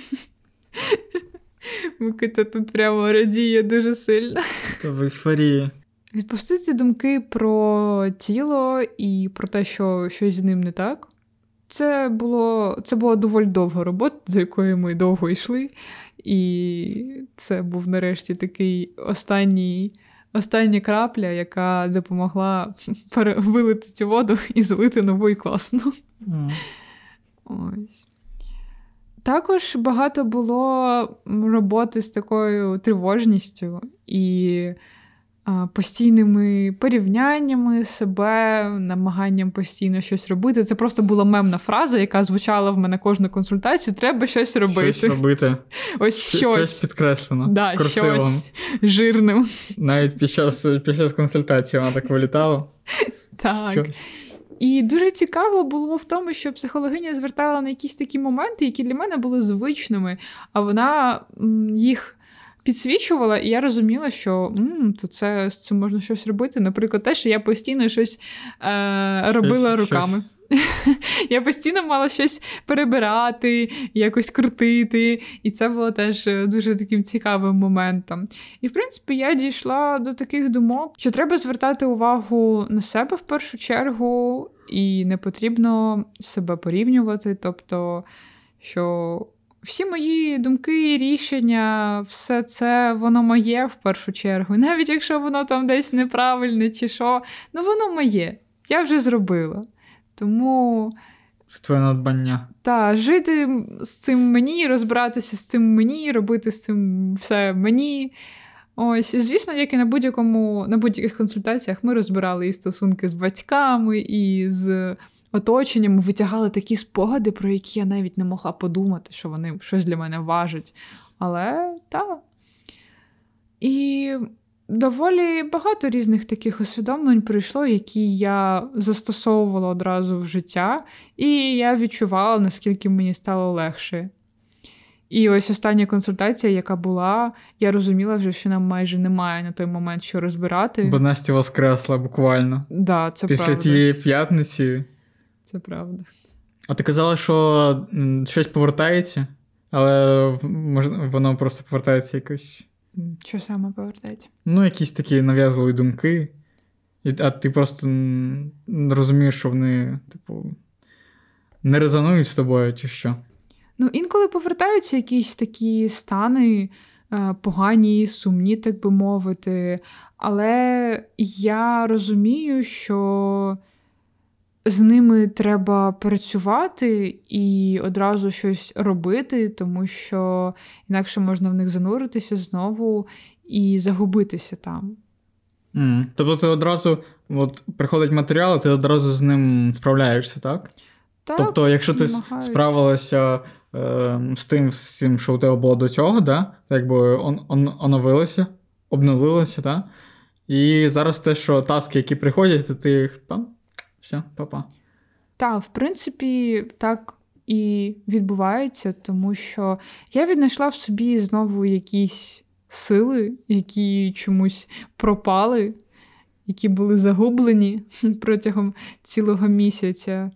Микита тут прямо радіє дуже сильно. В ейфорії. Відпустити думки про тіло і про те, що щось з ним не так. Це було це була доволі довга робота, до якої ми довго йшли. І це був нарешті такий останній остання крапля, яка допомогла [laughs] вилити цю воду і злити нову і класну. Mm. Ось. Також багато було роботи з такою тривожністю і постійними порівняннями себе, намаганням постійно щось робити. Це просто була мемна фраза, яка звучала в мене кожну консультацію. Треба щось робити. Щось робити. Ось щось. Щось підкреслено. Да, щось жирним. Навіть під час під час консультації вона так вилітала. Так. Щось. І дуже цікаво було в тому, що психологиня звертала на якісь такі моменти, які для мене були звичними, а вона їх підсвічувала, і я розуміла, що м, то це з цим можна щось робити. Наприклад, те, що я постійно щось е, робила щось, руками. Щось. [laughs] Я постійно мала щось перебирати, якось крутити, і це було теж дуже таким цікавим моментом. І, в принципі, я дійшла до таких думок, що треба звертати увагу на себе в першу чергу, і не потрібно себе порівнювати. Тобто, що всі мої думки, рішення, все це воно моє в першу чергу. Навіть якщо воно там десь неправильне чи що, ну воно моє. Я вже зробила. Тому. Це твоє надбання. Так, жити з цим мені, розбиратися з цим мені, робити з цим все мені. Ось, звісно, як і на будь-якому, на будь-яких консультаціях ми розбирали і стосунки з батьками, і з оточенням, витягали такі спогади, про які я навіть не могла подумати, що вони щось для мене важать. Але так. І доволі багато різних таких усвідомлень прийшло, які я застосовувала одразу в життя, і я відчувала, наскільки мені стало легше. І ось остання консультація, яка була, я розуміла вже, що нам майже немає на той момент що розбирати. Бо Настя воскресла буквально. Да, це Після правда. тієї п'ятниці. Це правда. А ти казала, що щось повертається, але воно просто повертається якось. Що саме повертається? Ну, якісь такі нав'язливі думки. А ти просто розумієш, що вони, типу, не резонують з тобою, чи що? Ну, інколи повертаються якісь такі стани е, погані, сумні, так би мовити. Але я розумію, що з ними треба працювати і одразу щось робити, тому що інакше можна в них зануритися знову і загубитися там. Mm. Тобто ти одразу от, приходить матеріал, ти одразу з ним справляєшся, так? Так, Тобто, якщо ти намагаюсь. справилася е, з тим, з цим, що у тебе було до цього, да? то якби он, он, оновилося, обновилося, так? і зараз те, що таски, які приходять, ти їх все, па-па. Так, в принципі, так і відбувається, тому що я віднайшла в собі знову якісь сили, які чомусь пропали, які були загублені [laughs] протягом цілого місяця.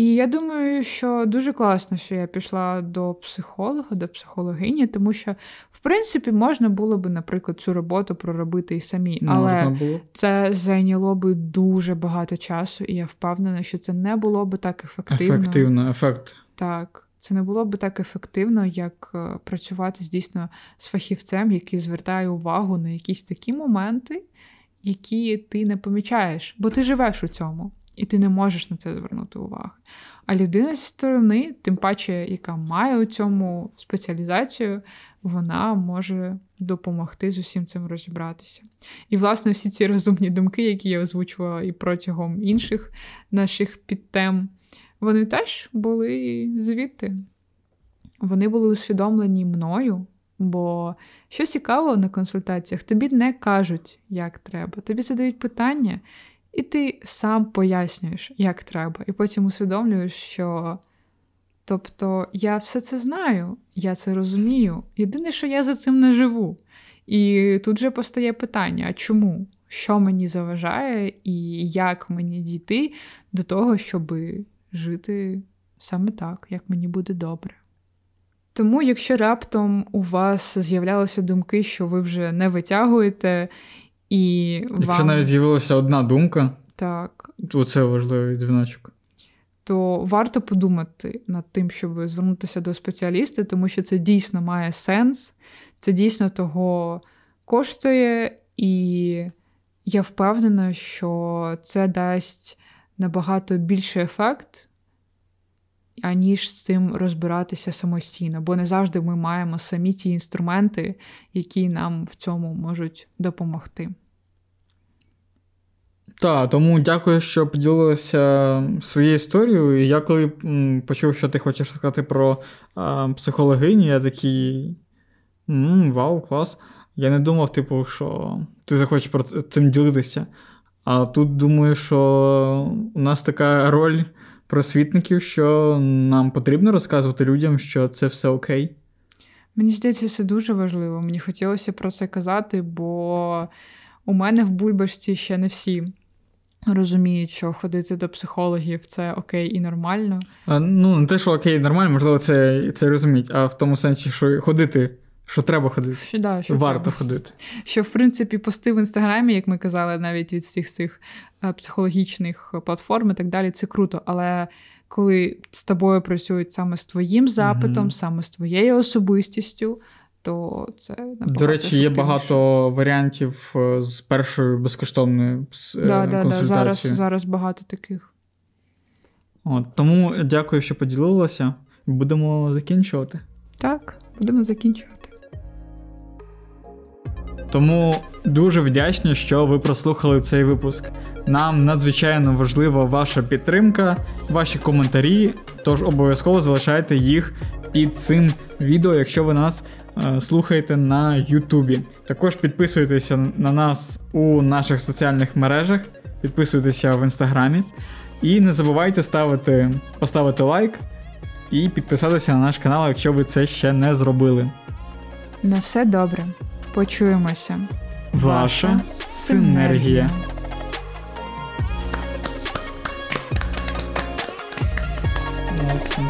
І я думаю, що дуже класно, що я пішла до психолога, до психологині, тому що, в принципі, можна було би, наприклад, цю роботу проробити і самі. Але було. це зайняло би дуже багато часу, і я впевнена, що це не було би так ефективно. Ефективно, ефект. Так. Це не було би так ефективно, як е, працювати дійсно з фахівцем, який звертає увагу на якісь такі моменти, які ти не помічаєш, бо ти живеш у цьому і ти не можеш на це звернути увагу. А людина зі сторони, тим паче, яка має у цьому спеціалізацію, вона може допомогти з усім цим розібратися. І, власне, всі ці розумні думки, які я озвучувала і протягом інших наших підтем, вони теж були звідти. Вони були усвідомлені мною. Бо що цікаво на консультаціях, тобі не кажуть, як треба. Тобі задають питання, і ти сам пояснюєш, як треба, і потім усвідомлюєш, що. Тобто я все це знаю, я це розумію. Єдине, що я за цим не живу. І тут же постає питання: а чому? Що мені заважає, і як мені дійти до того, щоб жити саме так, як мені буде добре. Тому, якщо раптом у вас з'являлися думки, що ви вже не витягуєте і Якщо вам... навіть з'явилася одна думка, так. то це важливий дзвіночок. То варто подумати над тим, щоб звернутися до спеціаліста, тому що це дійсно має сенс, це дійсно того коштує, І я впевнена, що це дасть набагато більший ефект, аніж з цим розбиратися самостійно, бо не завжди ми маємо самі ці інструменти, які нам в цьому можуть допомогти. Так, тому дякую, що поділилася своєю історією. І я коли почув, що ти хочеш сказати про а, психологиню, я такий м-м, вау, клас. Я не думав, типу, що ти захочеш про цим ділитися. А тут думаю, що у нас така роль просвітників, що нам потрібно розказувати людям, що це все окей. Мені здається, це дуже важливо. Мені хотілося про це казати, бо у мене в бульбашці ще не всі розуміють, що ходити до психологів це окей і нормально. А, Ну, не те, що окей, і нормально, можливо, це це розуміють, а в тому сенсі, що ходити. Що треба ходити, що, да, що варто треба. ходити. Що, в принципі, пости в інстаграмі, як ми казали, навіть від всіх цих е, психологічних платформ і так далі, це круто. Але коли з тобою працюють саме з твоїм запитом, mm саме з твоєю особистістю, то це набагато До речі, є багато варіантів е, з першою безкоштовною е, да, да, консультацією. Да, Зараз зараз багато таких. От, Тому дякую, що поділилася. Будемо закінчувати. Так, будемо закінчувати. Тому дуже вдячні, що ви прослухали цей випуск. Нам надзвичайно важлива ваша підтримка, ваші коментарі. Тож обов'язково залишайте їх під цим відео, якщо ви нас е, слухаєте на Ютубі. Також підписуйтеся на нас у наших соціальних мережах, підписуйтеся в інстаграмі. І не забувайте ставити, поставити лайк і підписатися на наш канал, якщо ви це ще не зробили. На все добре. Почуємося. Ваша синергія. Молодці.